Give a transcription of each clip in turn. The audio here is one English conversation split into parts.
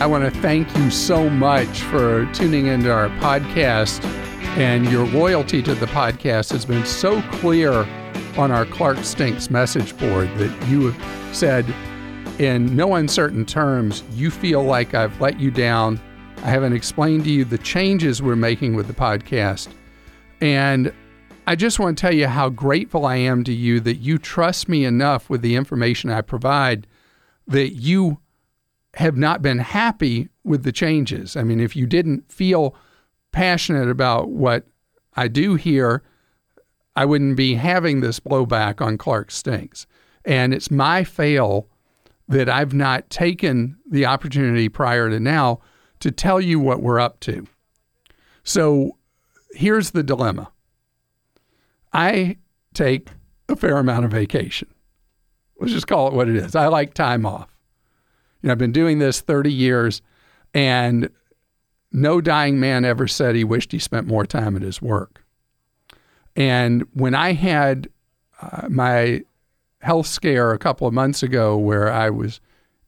I want to thank you so much for tuning into our podcast. And your loyalty to the podcast has been so clear on our Clark Stinks message board that you have said, in no uncertain terms, you feel like I've let you down. I haven't explained to you the changes we're making with the podcast. And I just want to tell you how grateful I am to you that you trust me enough with the information I provide that you have not been happy with the changes. I mean, if you didn't feel passionate about what I do here, I wouldn't be having this blowback on Clark Stinks. And it's my fail that I've not taken the opportunity prior to now to tell you what we're up to. So here's the dilemma I take a fair amount of vacation. Let's just call it what it is. I like time off. Know, I've been doing this 30 years, and no dying man ever said he wished he spent more time at his work. And when I had uh, my health scare a couple of months ago, where I was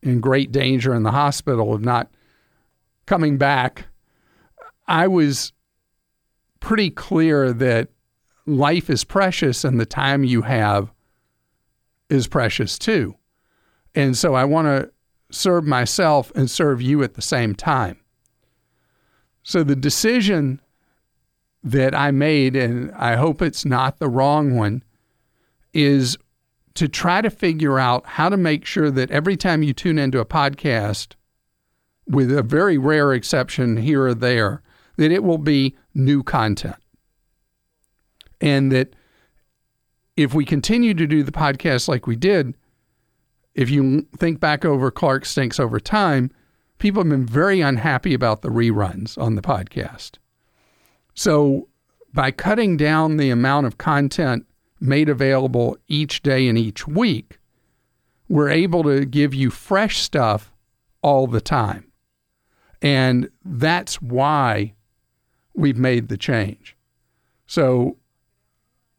in great danger in the hospital of not coming back, I was pretty clear that life is precious and the time you have is precious too. And so I want to serve myself and serve you at the same time. So the decision that I made, and I hope it's not the wrong one, is to try to figure out how to make sure that every time you tune into a podcast, with a very rare exception here or there, that it will be new content. And that if we continue to do the podcast like we did, if you think back over Clark Stinks over time, people have been very unhappy about the reruns on the podcast. So, by cutting down the amount of content made available each day and each week, we're able to give you fresh stuff all the time. And that's why we've made the change. So,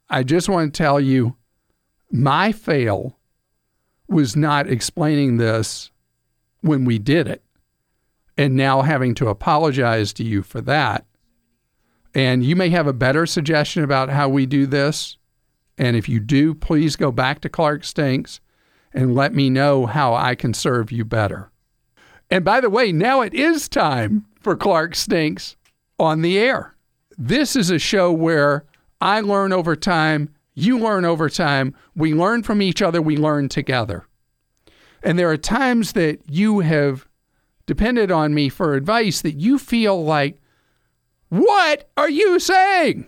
I just want to tell you my fail was not explaining this when we did it and now having to apologize to you for that. And you may have a better suggestion about how we do this. And if you do, please go back to Clark Stinks and let me know how I can serve you better. And by the way, now it is time for Clark Stinks on the air. This is a show where I learn over time you learn over time. We learn from each other. We learn together. And there are times that you have depended on me for advice that you feel like, what are you saying?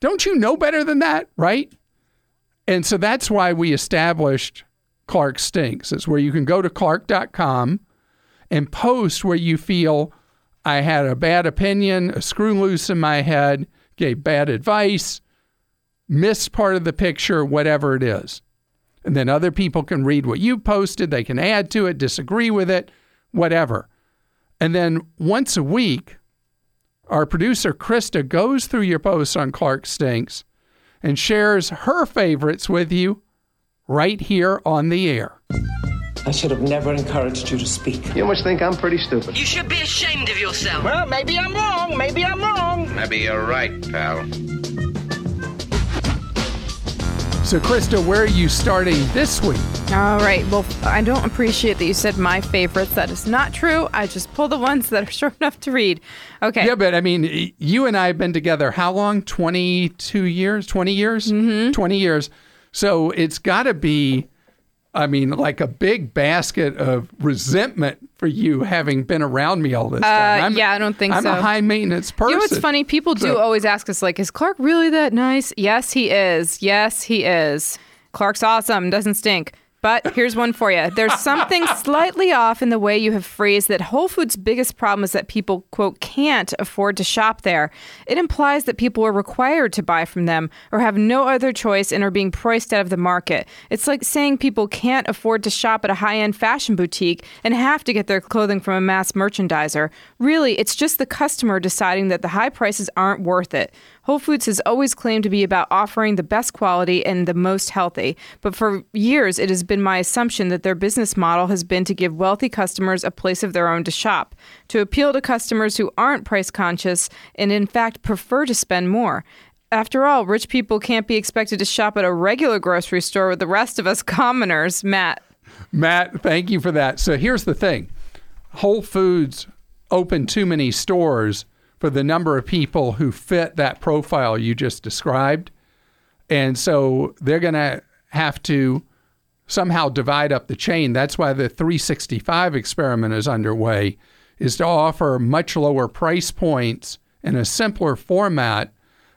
Don't you know better than that, right? And so that's why we established Clark Stinks. It's where you can go to clark.com and post where you feel I had a bad opinion, a screw loose in my head, gave bad advice, missed part of the picture, whatever it is. And then other people can read what you posted, they can add to it, disagree with it, whatever. And then once a week, our producer Krista goes through your posts on Clark Stinks and shares her favorites with you right here on the air. I should have never encouraged you to speak. You must think I'm pretty stupid. You should be ashamed of yourself. Well, maybe I'm wrong. Maybe I'm wrong. Maybe you're right, pal. So, Krista, where are you starting this week? All right. Well, I don't appreciate that you said my favorites. That is not true. I just pull the ones that are short enough to read. Okay. Yeah, but I mean, you and I have been together how long? 22 years? 20 years? Mm-hmm. 20 years. So it's got to be I mean, like a big basket of resentment for you having been around me all this time. Uh, yeah, I don't think so. I'm a high maintenance person. You know what's funny? People do always ask us, like, is Clark really that nice? Yes, he is. Yes, he is. Clark's awesome, doesn't stink. But here's one for you. There's something slightly off in the way you have phrased that Whole Foods' biggest problem is that people, quote, can't afford to shop there. It implies that people are required to buy from them or have no other choice and are being priced out of the market. It's like saying people can't afford to shop at a high end fashion boutique and have to get their clothing from a mass merchandiser. Really, it's just the customer deciding that the high prices aren't worth it. Whole Foods has always claimed to be about offering the best quality and the most healthy, but for years it has been my assumption that their business model has been to give wealthy customers a place of their own to shop, to appeal to customers who aren't price conscious and in fact prefer to spend more. After all, rich people can't be expected to shop at a regular grocery store with the rest of us commoners, Matt. Matt, thank you for that. So here's the thing Whole Foods opened too many stores for the number of people who fit that profile you just described. And so they're going to have to somehow divide up the chain. That's why the 365 experiment is underway is to offer much lower price points in a simpler format.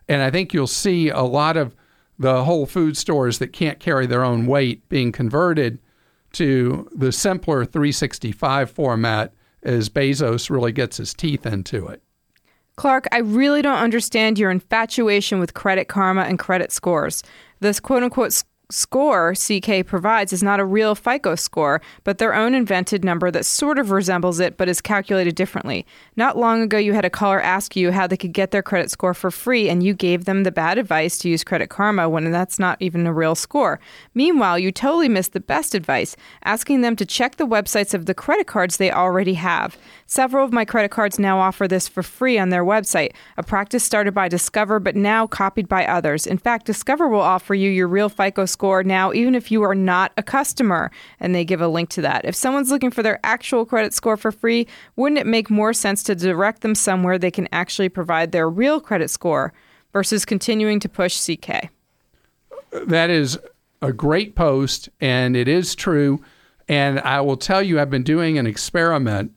And I think you'll see a lot of the whole food stores that can't carry their own weight being converted to the simpler 365 format as Bezos really gets his teeth into it. Clark, I really don't understand your infatuation with credit karma and credit scores. This quote unquote score CK provides is not a real FICO score, but their own invented number that sort of resembles it but is calculated differently. Not long ago, you had a caller ask you how they could get their credit score for free, and you gave them the bad advice to use Credit Karma when that's not even a real score. Meanwhile, you totally missed the best advice, asking them to check the websites of the credit cards they already have. Several of my credit cards now offer this for free on their website, a practice started by Discover but now copied by others. In fact, Discover will offer you your real FICO score now, even if you are not a customer, and they give a link to that. If someone's looking for their actual credit score for free, wouldn't it make more sense to direct them somewhere they can actually provide their real credit score versus continuing to push CK? That is a great post, and it is true. And I will tell you, I've been doing an experiment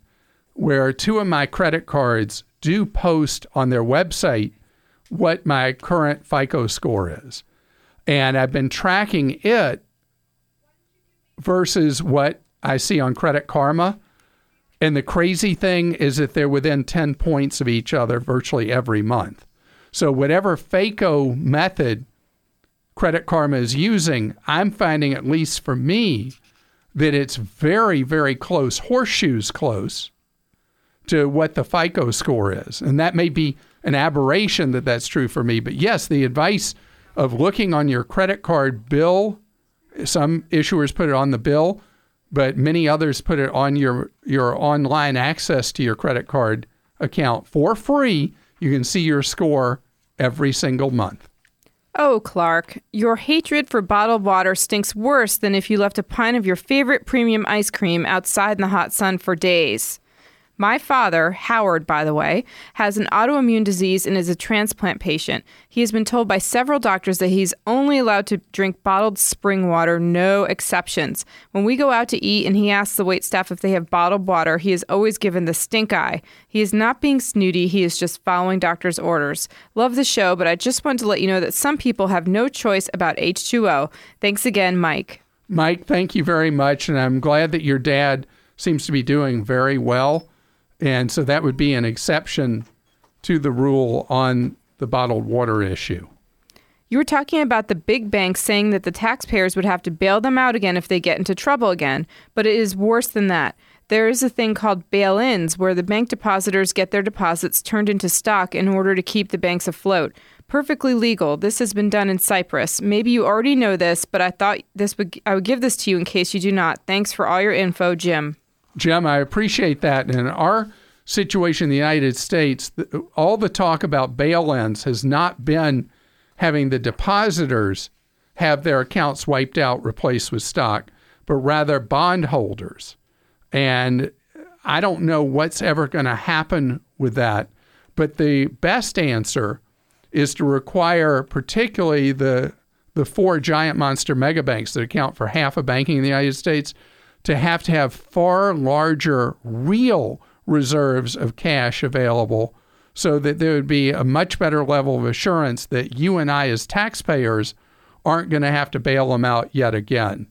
where two of my credit cards do post on their website what my current FICO score is. And I've been tracking it versus what I see on Credit Karma. And the crazy thing is that they're within 10 points of each other virtually every month. So, whatever FICO method Credit Karma is using, I'm finding, at least for me, that it's very, very close, horseshoes close to what the FICO score is. And that may be an aberration that that's true for me. But yes, the advice of looking on your credit card bill, some issuers put it on the bill, but many others put it on your, your online access to your credit card account for free. You can see your score every single month. Oh, Clark, your hatred for bottled water stinks worse than if you left a pint of your favorite premium ice cream outside in the hot sun for days. My father, Howard, by the way, has an autoimmune disease and is a transplant patient. He has been told by several doctors that he's only allowed to drink bottled spring water, no exceptions. When we go out to eat and he asks the wait staff if they have bottled water, he is always given the stink eye. He is not being snooty, he is just following doctor's orders. Love the show, but I just want to let you know that some people have no choice about H2O. Thanks again, Mike. Mike, thank you very much. And I'm glad that your dad seems to be doing very well. And so that would be an exception to the rule on the bottled water issue. You were talking about the big banks saying that the taxpayers would have to bail them out again if they get into trouble again, but it is worse than that. There is a thing called bail ins where the bank depositors get their deposits turned into stock in order to keep the banks afloat. Perfectly legal. This has been done in Cyprus. Maybe you already know this, but I thought this would I would give this to you in case you do not. Thanks for all your info, Jim. Jim, I appreciate that. And our situation in the United States, all the talk about bail ins has not been having the depositors have their accounts wiped out, replaced with stock, but rather bondholders. And I don't know what's ever going to happen with that. But the best answer is to require, particularly the the four giant monster megabanks that account for half of banking in the United States, to have to have far larger real reserves of cash available so that there would be a much better level of assurance that you and I, as taxpayers, aren't going to have to bail them out yet again.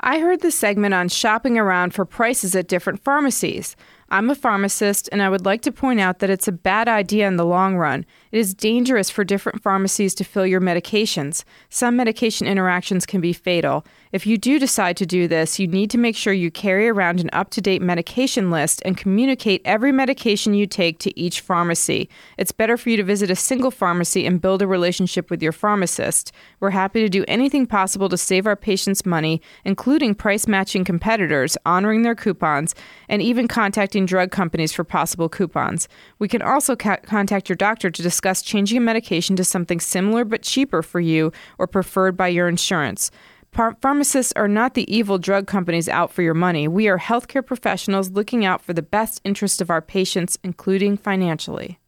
I heard the segment on shopping around for prices at different pharmacies. I'm a pharmacist, and I would like to point out that it's a bad idea in the long run. It is dangerous for different pharmacies to fill your medications. Some medication interactions can be fatal. If you do decide to do this, you need to make sure you carry around an up to date medication list and communicate every medication you take to each pharmacy. It's better for you to visit a single pharmacy and build a relationship with your pharmacist. We're happy to do anything possible to save our patients money, including price matching competitors, honoring their coupons, and even contacting drug companies for possible coupons. We can also ca- contact your doctor to discuss changing a medication to something similar but cheaper for you or preferred by your insurance. Pharmacists are not the evil drug companies out for your money. We are healthcare professionals looking out for the best interest of our patients, including financially.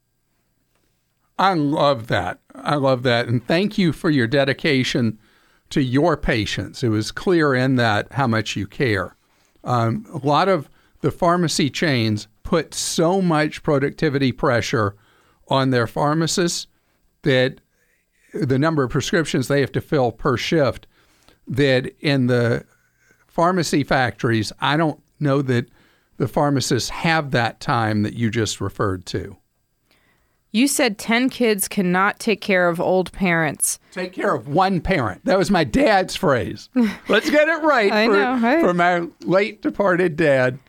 I love that. I love that. And thank you for your dedication to your patients. It was clear in that how much you care. Um, a lot of the pharmacy chains put so much productivity pressure on their pharmacists that the number of prescriptions they have to fill per shift that in the pharmacy factories I don't know that the pharmacists have that time that you just referred to. You said 10 kids cannot take care of old parents. Take care of one parent. That was my dad's phrase. Let's get it right I for, know, my late departed dad.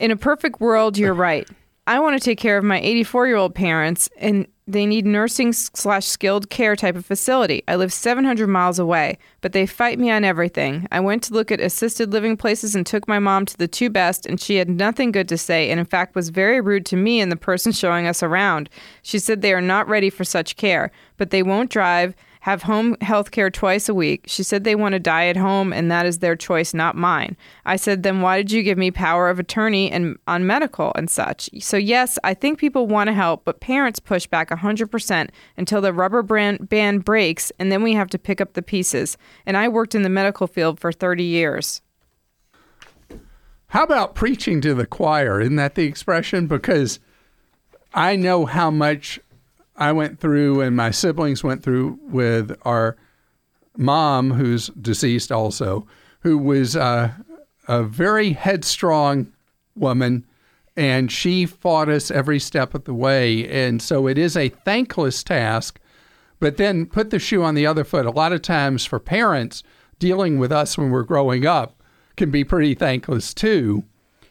In a perfect world, you're right. I want to take care of my 84 year old parents, and they need nursing slash skilled care type of facility. I live 700 miles away, but they fight me on everything. I went to look at assisted living places and took my mom to the two best, and she had nothing good to say, and in fact was very rude to me and the person showing us around. She said they are not ready for such care, but they won't drive have home health care twice a week. She said they want to die at home and that is their choice, not mine. I said, then why did you give me power of attorney and on medical and such? So yes, I think people want to help, but parents push back 100% until the rubber brand band breaks and then we have to pick up the pieces. And I worked in the medical field for 30 years. How about preaching to the choir? Isn't that the expression? Because I know how much I went through and my siblings went through with our mom, who's deceased also, who was uh, a very headstrong woman, and she fought us every step of the way. And so it is a thankless task. But then put the shoe on the other foot. A lot of times for parents, dealing with us when we're growing up can be pretty thankless too.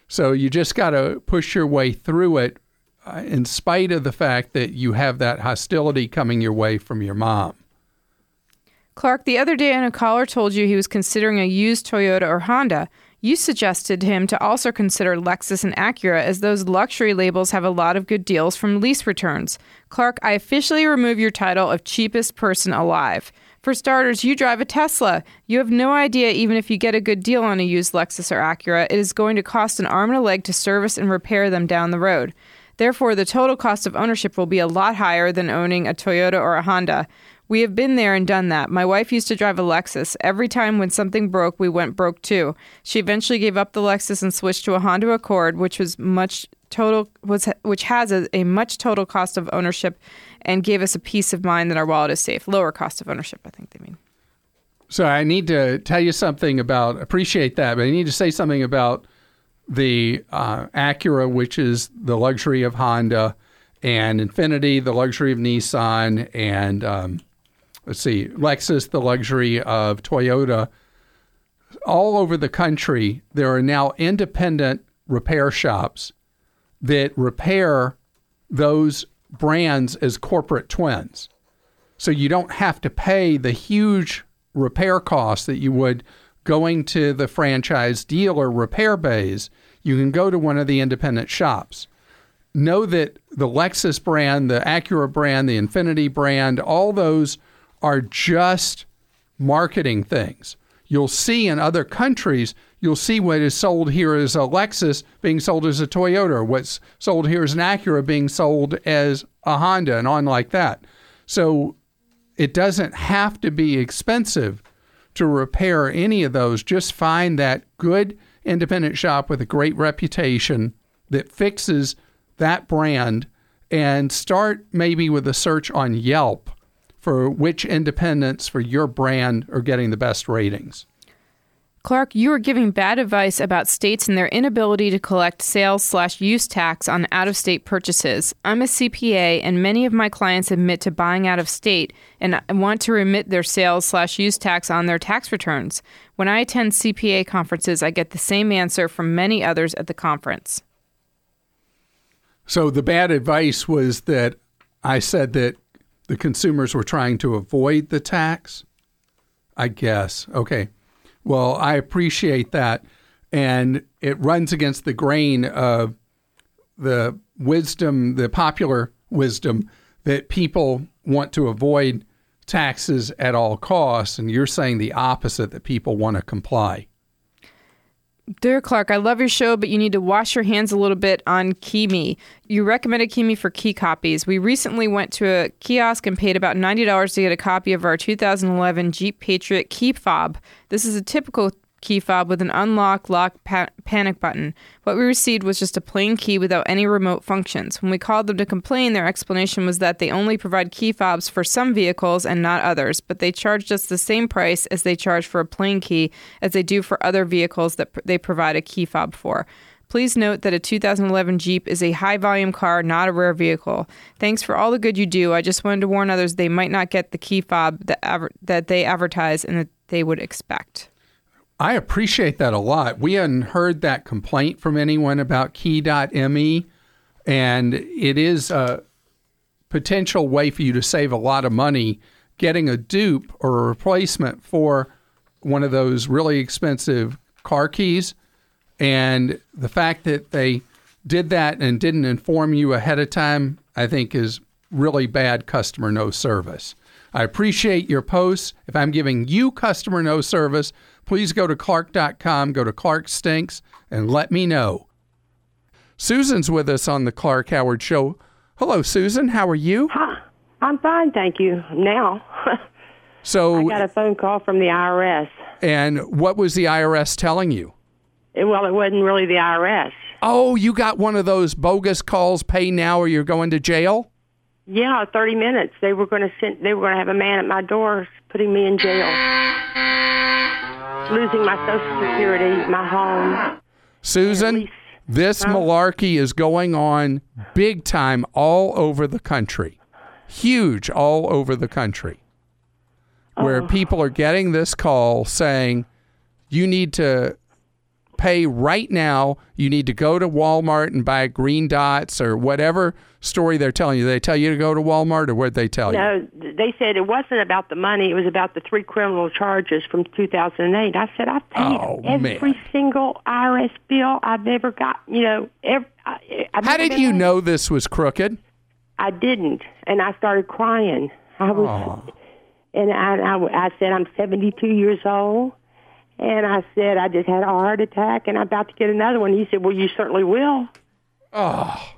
So you just got to push your way through it Uh, in spite of the fact that you have that hostility coming your way from your mom. Clark, the other day, a caller told you he was considering a used Toyota or Honda. You suggested him to also consider Lexus and Acura, as those luxury labels have a lot of good deals from lease returns. Clark, I officially remove your title of cheapest person alive. For starters, you drive a Tesla. You have no idea, even if you get a good deal on a used Lexus or Acura, it is going to cost an arm and a leg to service and repair them down the road. Therefore, the total cost of ownership will be a lot higher than owning a Toyota or a Honda. We have been there and done that. My wife used to drive a Lexus. Every time when something broke, we went broke too. She eventually gave up the Lexus and switched to a Honda Accord, which was much total was which has a, a much total cost of ownership and gave us a peace of mind that our wallet is safe. Lower cost of ownership, I think they mean. So I need to tell you something about appreciate that, but I need to say something about the uh, Acura, which is the luxury of Honda, and Infiniti, the luxury of Nissan, and um, let's see, Lexus, the luxury of Toyota. All over the country, there are now independent repair shops that repair those brands as corporate twins. So you don't have to pay the huge repair costs that you would going to the franchise dealer repair bays. You can go to one of the independent shops. Know that the Lexus brand, the Acura brand, the Infiniti brand, all those are just marketing things. You'll see in other countries, you'll see what is sold here as a Lexus being sold as a Toyota, what's sold here as an Acura being sold as a Honda, and on like that. So it doesn't have to be expensive to repair any of those. Just find that good independent shop with a great reputation that fixes that brand and start maybe with a search on Yelp for which independents for your brand are getting the best ratings. Clark, you are giving bad advice about states and their inability to collect sales slash use tax on out of state purchases. I'm a CPA, and many of my clients admit to buying out of state and want to remit their sales slash use tax on their tax returns. When I attend CPA conferences, I get the same answer from many others at the conference. So the bad advice was that I said that the consumers were trying to avoid the tax. I guess. Okay. Well, I appreciate that. And it runs against the grain of the wisdom, the popular wisdom that people want to avoid taxes at all costs. And you're saying the opposite, that people want to comply. Dear Clark, I love your show, but you need to wash your hands a little bit on KeyMe. You recommended KeyMe for key copies. We recently went to a kiosk and paid about $90 to get a copy of our 2011 Jeep Patriot key fob. This is a typical key fob with an unlock lock pa- panic button. What we received was just a plain key without any remote functions. When we called them to complain, their explanation was that they only provide key fobs for some vehicles and not others, but they charged us the same price as they charge for a plain key as they do for other vehicles that pr- they provide a key fob for. Please note that a 2011 Jeep is a high volume car, not a rare vehicle. Thanks for all the good you do. I just wanted to warn others they might not get the key fob that, aver- that they advertise and that they would expect. I appreciate that a lot. We hadn't heard that complaint from anyone about key.me, and it is a potential way for you to save a lot of money getting a dupe or a replacement for one of those really expensive car keys. And the fact that they did that and didn't inform you ahead of time, I think is really bad customer no service. I appreciate your posts. If I'm giving you customer no service, please go to clark.com, go to Clark Stinks, and let me know. Susan's with us on the Clark Howard Show. Hello, Susan. How are you? Hi. I'm fine, thank you. Now, So, I got a phone call from the IRS. and what was the IRS telling you? It- well, it wasn't really the IRS. Oh, you got one of those bogus calls, pay now or you're going to jail? Yeah, 30 minutes. They were going to send. They were going to have a man at my door putting me in jail, losing my Social Security, my home. Susan, this malarkey is going on big time all over the country. Huge all over the country. Where oh. people are getting this call saying, you need to pay right now. You need to go to Walmart and buy green dots or whatever story they're telling you. They tell you to go to Walmart or what they tell you? No, they said it wasn't about the money. It was about the three criminal charges from 2008. I said I've paid Oh, every man. single IRS bill I've ever got. You know, every, I, I've How did you know this was crooked? I didn't, and I started crying. I was, oh. and I, I, I said, I'm 72 years old, and I said, I just had a heart attack, and I'm about to get another one. He said, Well, you certainly will. Oh,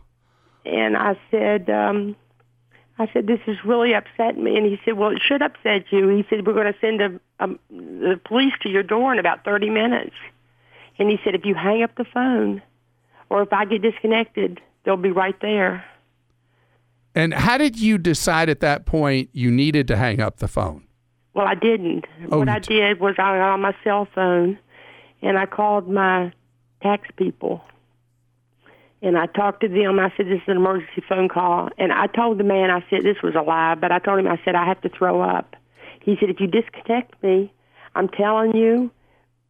And I said, um, I said, this is really upsetting me. And he said, well, it should upset you. He said, we're going to send a, a, the police to your door in about 30 minutes. And he said, if you hang up the phone or if I get disconnected, they'll be right there. and how did you decide at that point you needed to hang up the phone? Well, I didn't. Oh, what I d- did was I got on my cell phone and I called my tax people. And I talked to them. I said, this is an emergency phone call. And I told the man, I said, this was a lie, but I told him, I said, I have to throw up. He said, if you disconnect me, I'm telling you,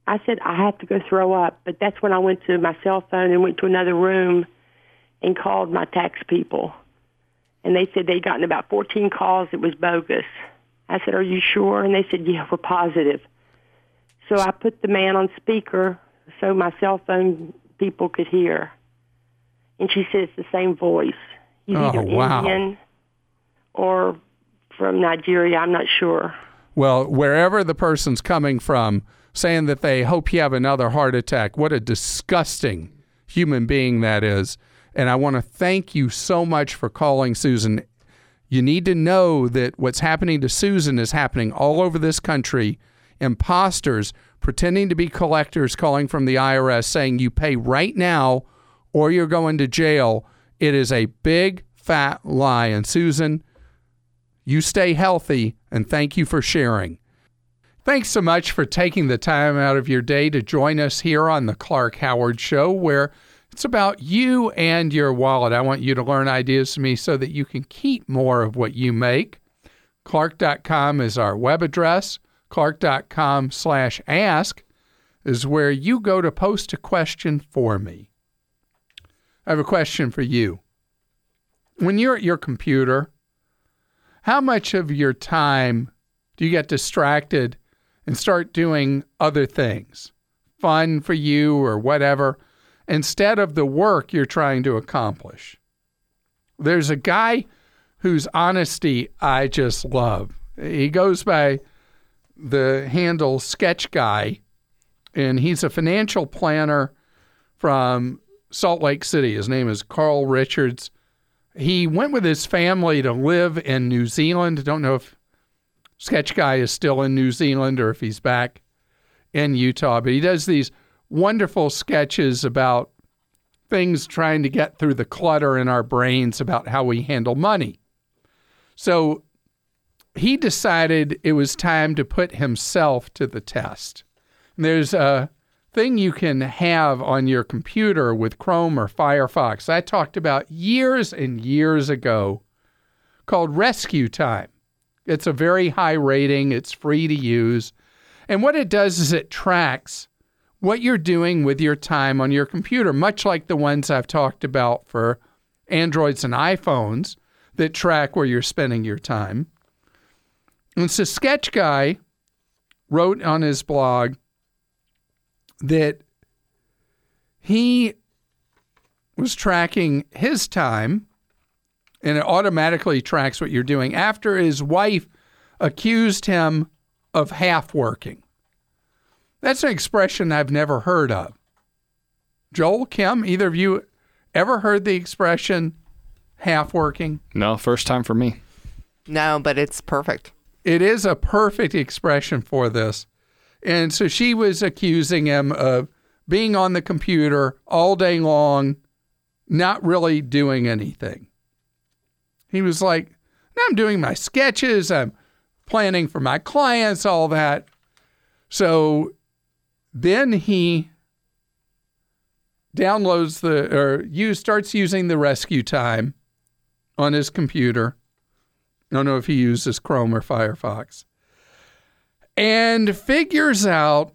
I said, I have to go throw up. But that's when I went to my cell phone and went to another room and called my tax people. And they said they'd gotten about 14 calls. It was bogus. I said, are you sure? And they said, yeah, we're positive. So I put the man on speaker so my cell phone people could hear. And she said it's the same voice. He's Oh, either wow. Indian or from Nigeria. I'm not sure. Well, wherever the person's coming from, saying that they hope you have another heart attack, what a disgusting human being that is. And I want to thank you so much for calling Susan. You need to know that what's happening to Susan is happening all over this country. Imposters pretending to be collectors calling from the IRS saying you pay right now or you're going to jail. It is a big fat lie. And Susan, you stay healthy and thank you for sharing. Thanks so much for taking the time out of your day to join us here on the Clark Howard Show, where it's about you and your wallet. I want you to learn ideas from me so that you can keep more of what you make. Clark.com is our web address. Clark.com slash ask is where you go to post a question for me. I have a question for you. When you're at your computer, how much of your time do you get distracted and start doing other things, fun for you or whatever, instead of the work you're trying to accomplish? There's a guy whose honesty I just love. He goes by the handle Sketch Guy, and he's a financial planner from Salt Lake City. His name is Carl Richards. He went with his family to live in New Zealand. Don't know if Sketch Guy is still in New Zealand or if he's back in Utah, but he does these wonderful sketches about things trying to get through the clutter in our brains about how we handle money. So he decided it was time to put himself to the test. There's a thing you can have on your computer with Chrome or Firefox I talked about years and years ago called Rescue Time. It's a very high rating, it's free to use. And what it does is it tracks what you're doing with your time on your computer, much like the ones I've talked about for Androids and iPhones that track where you're spending your time. And so Sketch Guy wrote on his blog that he was tracking his time and it automatically tracks what you're doing after his wife accused him of half working. That's an expression I've never heard of. Joel, Kim, either of you ever heard the expression half working? No, first time for me. No, but it's perfect. It is a perfect expression for this. And so she was accusing him of being on the computer all day long, not really doing anything. He was like, I'm doing my sketches, I'm planning for my clients, all that. So then he downloads the or you starts using the rescue time on his computer. I don't know if he uses Chrome or Firefox. And figures out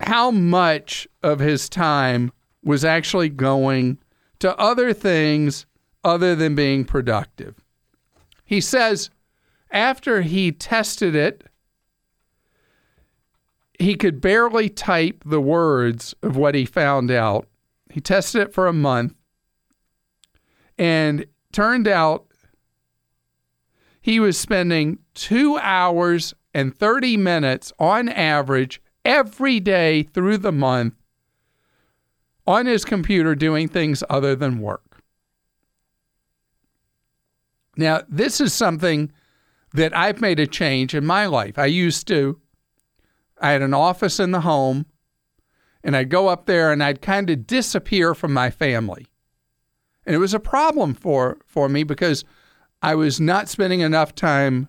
how much of his time was actually going to other things other than being productive. He says after he tested it, he could barely type the words of what he found out. He tested it for a month and turned out he was spending two hours and 30 minutes on average every day through the month on his computer doing things other than work. Now, this is something that I've made a change in my life. I used to, I had an office in the home, and I'd go up there and I'd kind of disappear from my family. And it was a problem for, for me because I was not spending enough time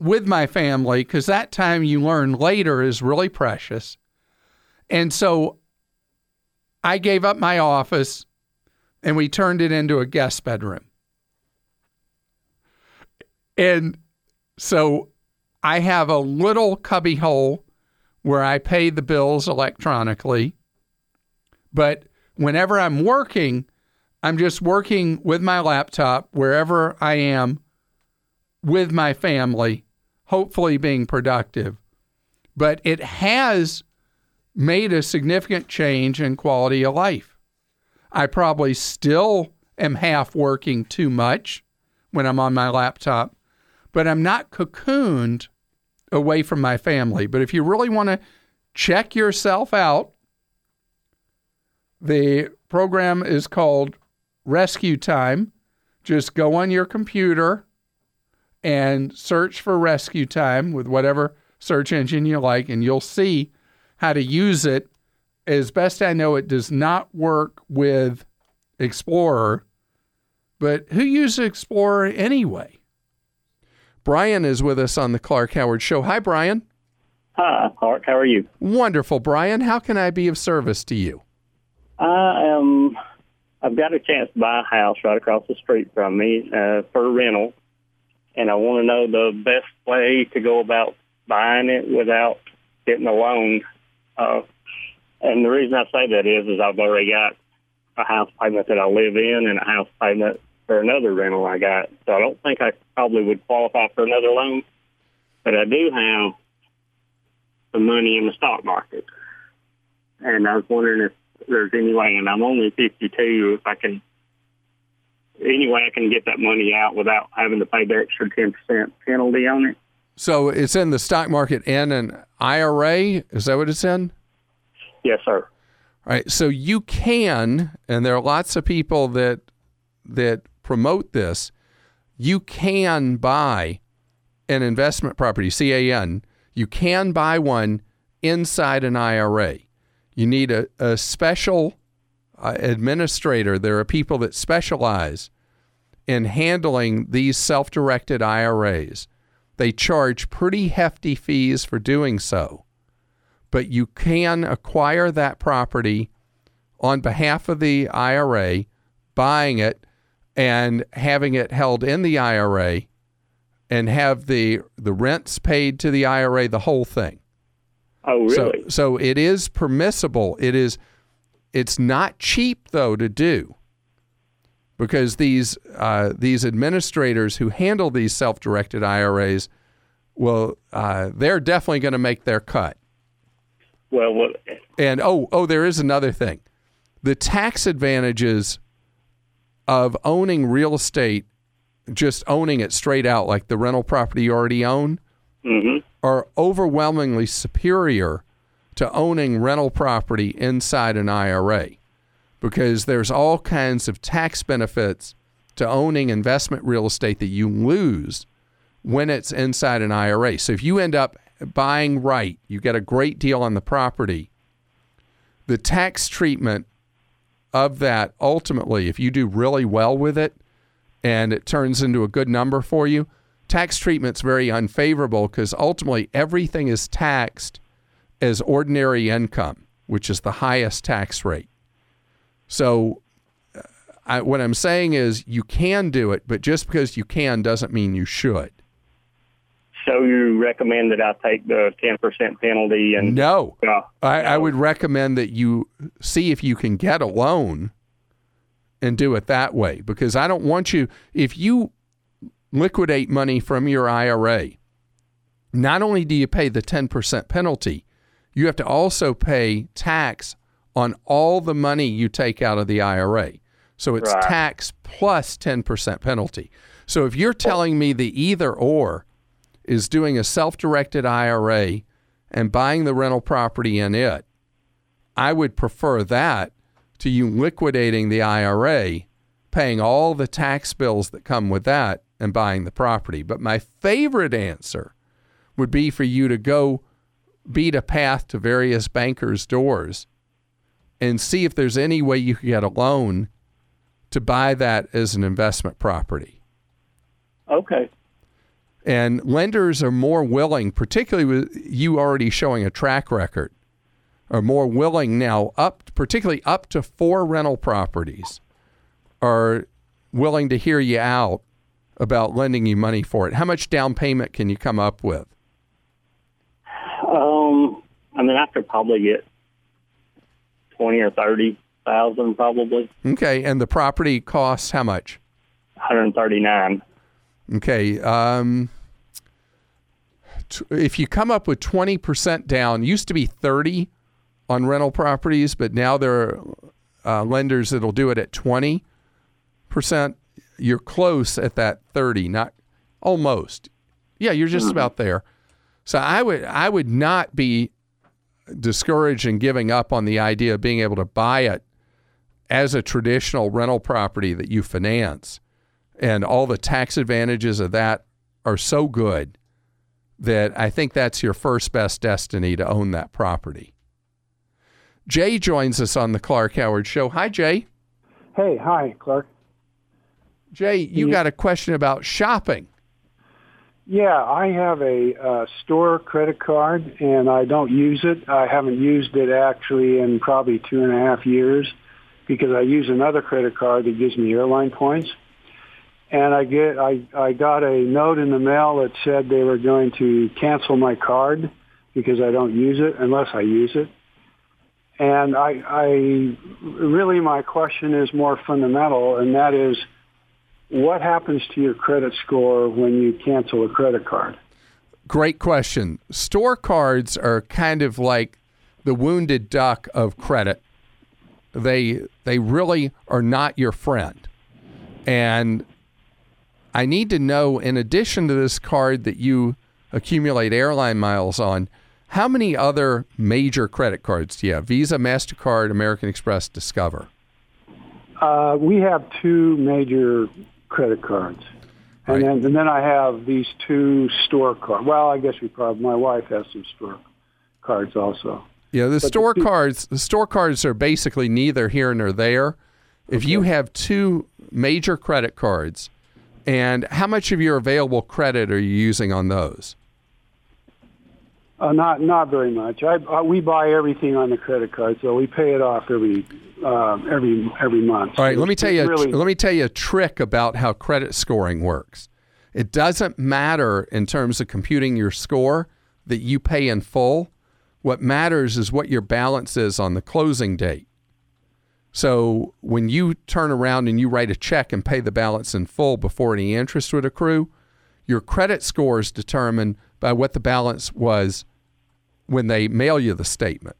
with my family because that time you learn later is really precious. And so I gave up my office and we turned it into a guest bedroom. And so I have a little cubby hole where I pay the bills electronically. But whenever I'm working, I'm just working with my laptop wherever I am with my family, hopefully being productive. But it has made a significant change in quality of life. I probably still am half working too much when I'm on my laptop, but I'm not cocooned away from my family. But if you really want to check yourself out, the program is called Rescue Time. Just go on your computer and search for Rescue Time with whatever search engine you like, and you'll see how to use it. As best I know, it does not work with Explorer, but who uses Explorer anyway? Brian is with us on the Clark Howard Show. Hi, Brian. Hi, Clark. How are you? Wonderful, Brian. How can I be of service to you? I am. I've got a chance to buy a house right across the street from me uh, for rental, and I want to know the best way to go about buying it without getting a loan. Uh, and the reason I say that is, is I've already got a house payment that I live in and a house payment for another rental I got. So I don't think I probably would qualify for another loan, but I do have some money in the stock market. And I was wondering if there's any way, and I'm only 52, if I can, any way I can get that money out without having to pay the extra 10% penalty on it. So it's in the stock market and an IRA. Is that what it's in? Yes, sir. All right. So you can, and there are lots of people that that promote this. You can buy an investment property, CAN. You can buy one inside an IRA. You need a, a special uh, administrator. There are people that specialize in handling these self directed IRAs. They charge pretty hefty fees for doing so, but you can acquire that property on behalf of the IRA, buying it and having it held in the IRA and have the the rents paid to the IRA, the whole thing. Oh, really? So, so it is permissible. It is. It's not cheap though to do, because these uh, these administrators who handle these self-directed IRAs, well, uh, they're definitely going to make their cut. Well, well, And oh, oh, there is another thing. The tax advantages of owning real estate, just owning it straight out, like the rental property you already own, mhm. are overwhelmingly superior to owning rental property inside an IRA because there's all kinds of tax benefits to owning investment real estate that you lose when it's inside an IRA. So if you end up buying right, you get a great deal on the property. The tax treatment of that ultimately, if you do really well with it and it turns into a good number for you, tax treatment's very unfavorable because ultimately everything is taxed as ordinary income, which is the highest tax rate. So, uh, I, what I'm saying is you can do it, but just because you can doesn't mean you should. So you recommend that I take the 10% penalty and No, Uh, I, I would recommend that you see if you can get a loan and do it that way because I don't want you, if you liquidate money from your IRA, not only do you pay the 10% penalty, you have to also pay tax on all the money you take out of the IRA. So it's Right. tax plus 10% penalty. So if you're telling me the either or is doing a self directed IRA and buying the rental property in it, I would prefer that to you liquidating the IRA, paying all the tax bills that come with that, and buying the property. But my favorite answer would be for you to go beat a path to various bankers' doors and see if there's any way you could get a loan to buy that as an investment property. Okay. And lenders are more willing, particularly with you already showing a track record, are more willing now up particularly up to four rental properties are willing to hear you out about lending you money for it. How much down payment can you come up with? Um, I mean, I could probably get 20 or 30,000 probably. Okay, and the property costs how much? 139. Okay. Um, t- if you come up with 20% down, used to be 30 on rental properties, but now there are uh, lenders that'll do it at 20%. You're close at that 30, not almost. Yeah, you're just about there. So I would I would not be discouraged in giving up on the idea of being able to buy it as a traditional rental property that you finance and all the tax advantages of that are so good that I think that's your first best destiny to own that property. Jay joins us on the Clark Howard Show. Hi, Jay. Hey, hi, Clark. Jay, you got a question about shopping. Yeah, I have a uh, store credit card, and I don't use it. I haven't used it actually in probably two and a half years because I use another credit card that gives me airline points. And I get I I got a note in the mail that said they were going to cancel my card because I don't use it unless I use it. And I I really my question is more fundamental, and that is what happens to your credit score when you cancel a credit card? Great question. Store cards are kind of like the wounded duck of credit. They they really are not your friend. And I need to know in addition to this card that you accumulate airline miles on, how many other major credit cards do you have? Visa, Mastercard, American Express, Discover. Uh, we have two major credit cards. And then and then I have these two store cards. Well, I guess we probably my wife has some store cards also. Yeah, the the store two- cards. The store cards are basically neither here nor there. If you have two major credit cards, and how much of your available credit are you using on those? Uh, not not very much. I, uh, we buy everything on the credit card, so we pay it off every uh, every every month. All right, let me tell you. a- Really, let me tell you a trick about how credit scoring works. It doesn't matter in terms of computing your score that you pay in full. What matters is what your balance is on the closing date. So when you turn around and you write a check and pay the balance in full before any interest would accrue, your credit score is determined by what the balance was when they mail you the statement.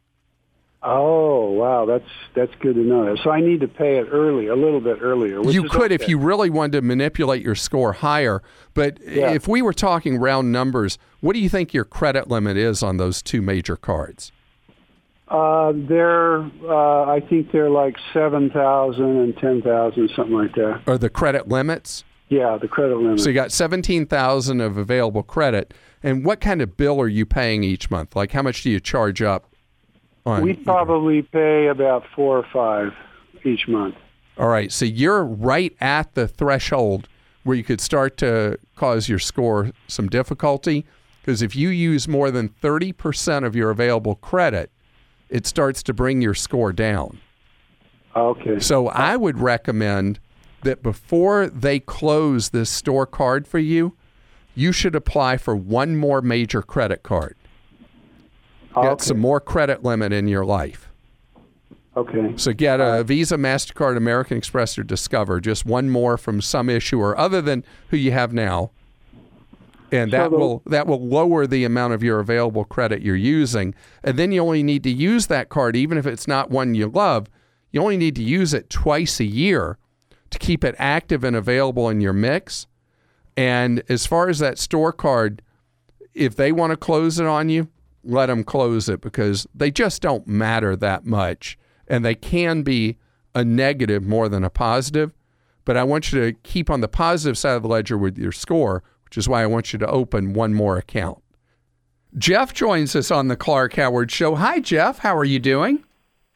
oh wow, that's that's good to know. So I need to pay it early, a little bit earlier. You could if you really wanted to manipulate your score higher. But Yeah. if we were talking round numbers, what do you think your credit limit is on those two major cards? Uh, they're uh, I think they're like seven thousand and ten thousand, something like that. Or the credit limits? Yeah, the credit limit. So you got 17,000 of available credit. And what kind of bill are you paying each month? Like how much do you charge up on we probably pay about four or five each month. All right, so you're right at the threshold where you could start to cause your score some difficulty because if you use more than 30% of your available credit, it starts to bring your score down. Okay. So I would recommend that before they close this store card for you, you should apply for one more major credit card. Get Okay. some more credit limit in your life. Okay. So get a Visa, MasterCard, American Express, or Discover, just one more from some issuer other than who you have now. And that the- will that will lower the amount of your available credit you're using. And then you only need to use that card, even if it's not one you love, you only need to use it twice a year to keep it active and available in your mix. And as far as that store card, if they want to close it on you, let them close it because they just don't matter that much. And they can be a negative more than a positive. But I want you to keep on the positive side of the ledger with your score, which is why I want you to open one more account. Jeff joins us on the Clark Howard Show. Hi, Jeff. How are you doing?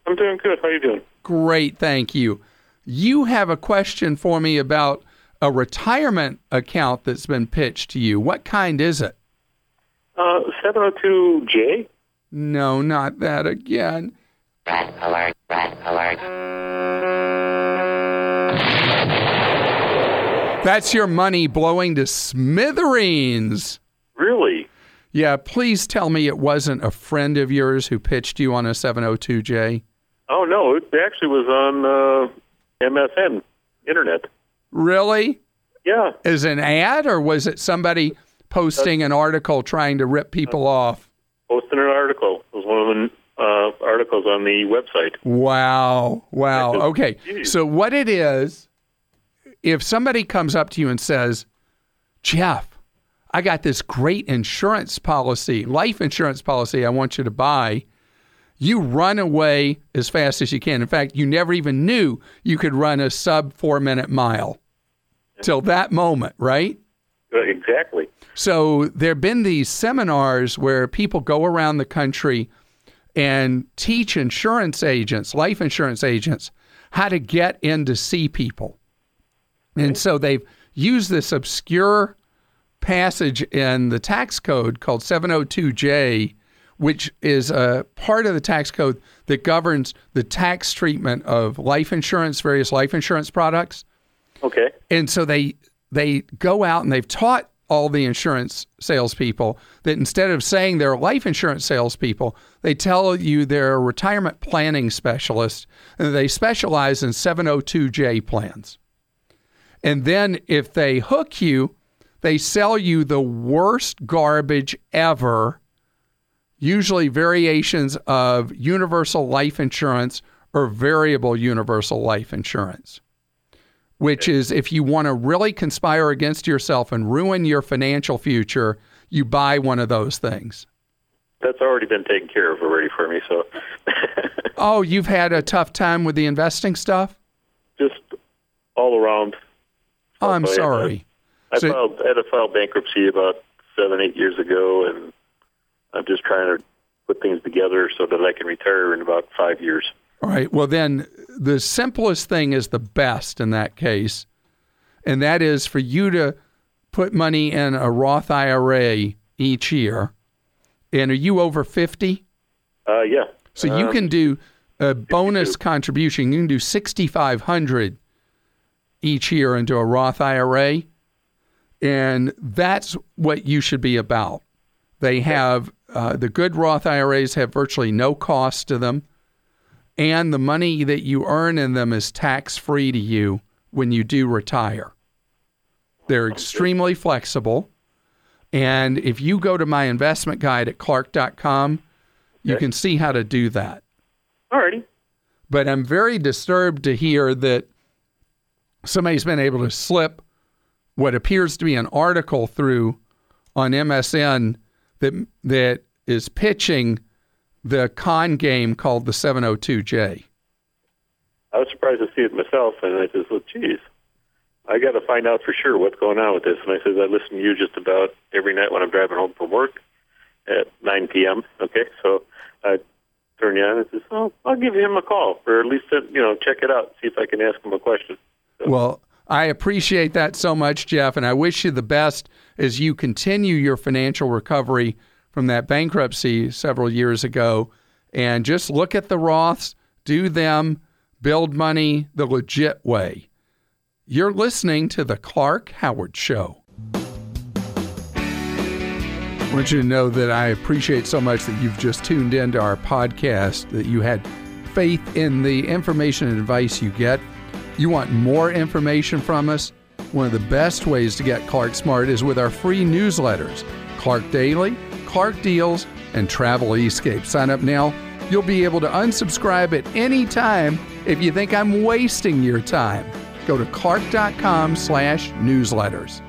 I'm doing good. How are you doing? Great, thank you. You have a question for me about a retirement account that's been pitched to you. What kind is it? Uh, 702J? No, not that again. Rat alert, rat alert. That's your money blowing to smithereens. Really? Yeah, please tell me it wasn't a friend of yours who pitched you on a 702J. Oh, no. It actually was on uh, MSN, Internet. Really? Yeah. As an ad, or was it somebody posting an article trying to rip people off? Posting an article. It was one of the uh, articles on the website. Wow. Wow. Okay. So, what it is, if somebody comes up to you and says, Jeff, I got this great insurance policy, life insurance policy I want you to buy, you run away as fast as you can. In fact, you never even knew you could run a sub four minute mile till that moment, right? Uh, exactly. So there have been these seminars where people go around the country and teach insurance agents, life insurance agents, how to get in to see people. And so they've used this obscure passage in the tax code called 702J, which is a part of the tax code that governs the tax treatment of life insurance, various life insurance products. Okay. And so they they go out and they've taught all the insurance salespeople that instead of saying they're life insurance salespeople, they tell you they're a retirement planning specialist and they specialize in 702J plans. And then if they hook you, they sell you the worst garbage ever, usually variations of universal life insurance or variable universal life insurance which is if you want to really conspire against yourself and ruin your financial future, you buy one of those things. That's already been taken care of already for me. So. oh, you've had a tough time with the investing stuff. Just all around. Oh, I'm sorry. I, I so, filed I had to file bankruptcy about seven, eight years ago, and I'm just trying to put things together so that I can retire in about five years. All right. Well, then the simplest thing is the best in that case, and that is for you to put money in a Roth IRA each year. And are you over 50? Uh, yeah. So you um, can do a bonus 52. contribution. You can do 6500 each year into a Roth IRA. And that's what you should be about. They have uh, the good Roth IRAs have virtually no cost to them and the money that you earn in them is tax free to you when you do retire. They're extremely flexible. And if you go to my investment guide at clark.com, you can see how to do that. Alrighty. But I'm very disturbed to hear that somebody's been able to slip what appears to be an article through on MSN that that is pitching the con game called the 702J. I was surprised to see it myself, and I said, well, geez, I got to find out for sure what's going on with this. And I said, I listen to you just about every night when I'm driving home from work at 9 p.m. Okay, so I turn you on and says, oh, I'll give him a call, or at least, you know, check it out, see if I can ask him a question. Well, I appreciate that so much, Jeff, and I wish you the best as you continue your financial recovery from that bankruptcy several years ago and just look at the Roths, do them, build money the legit way. You're listening to The Clark Howard Show. I want you to know that I appreciate so much that you've just tuned into our podcast, that you had faith in the information and advice you get. You want more information from us? One of the best ways to get Clark Smart is with our free newsletters, Clark Daily Clark Deals, and Travel Escape. Sign up now. You'll be able to unsubscribe at any time if you think I'm wasting your time. Go to clark.com slash newsletters.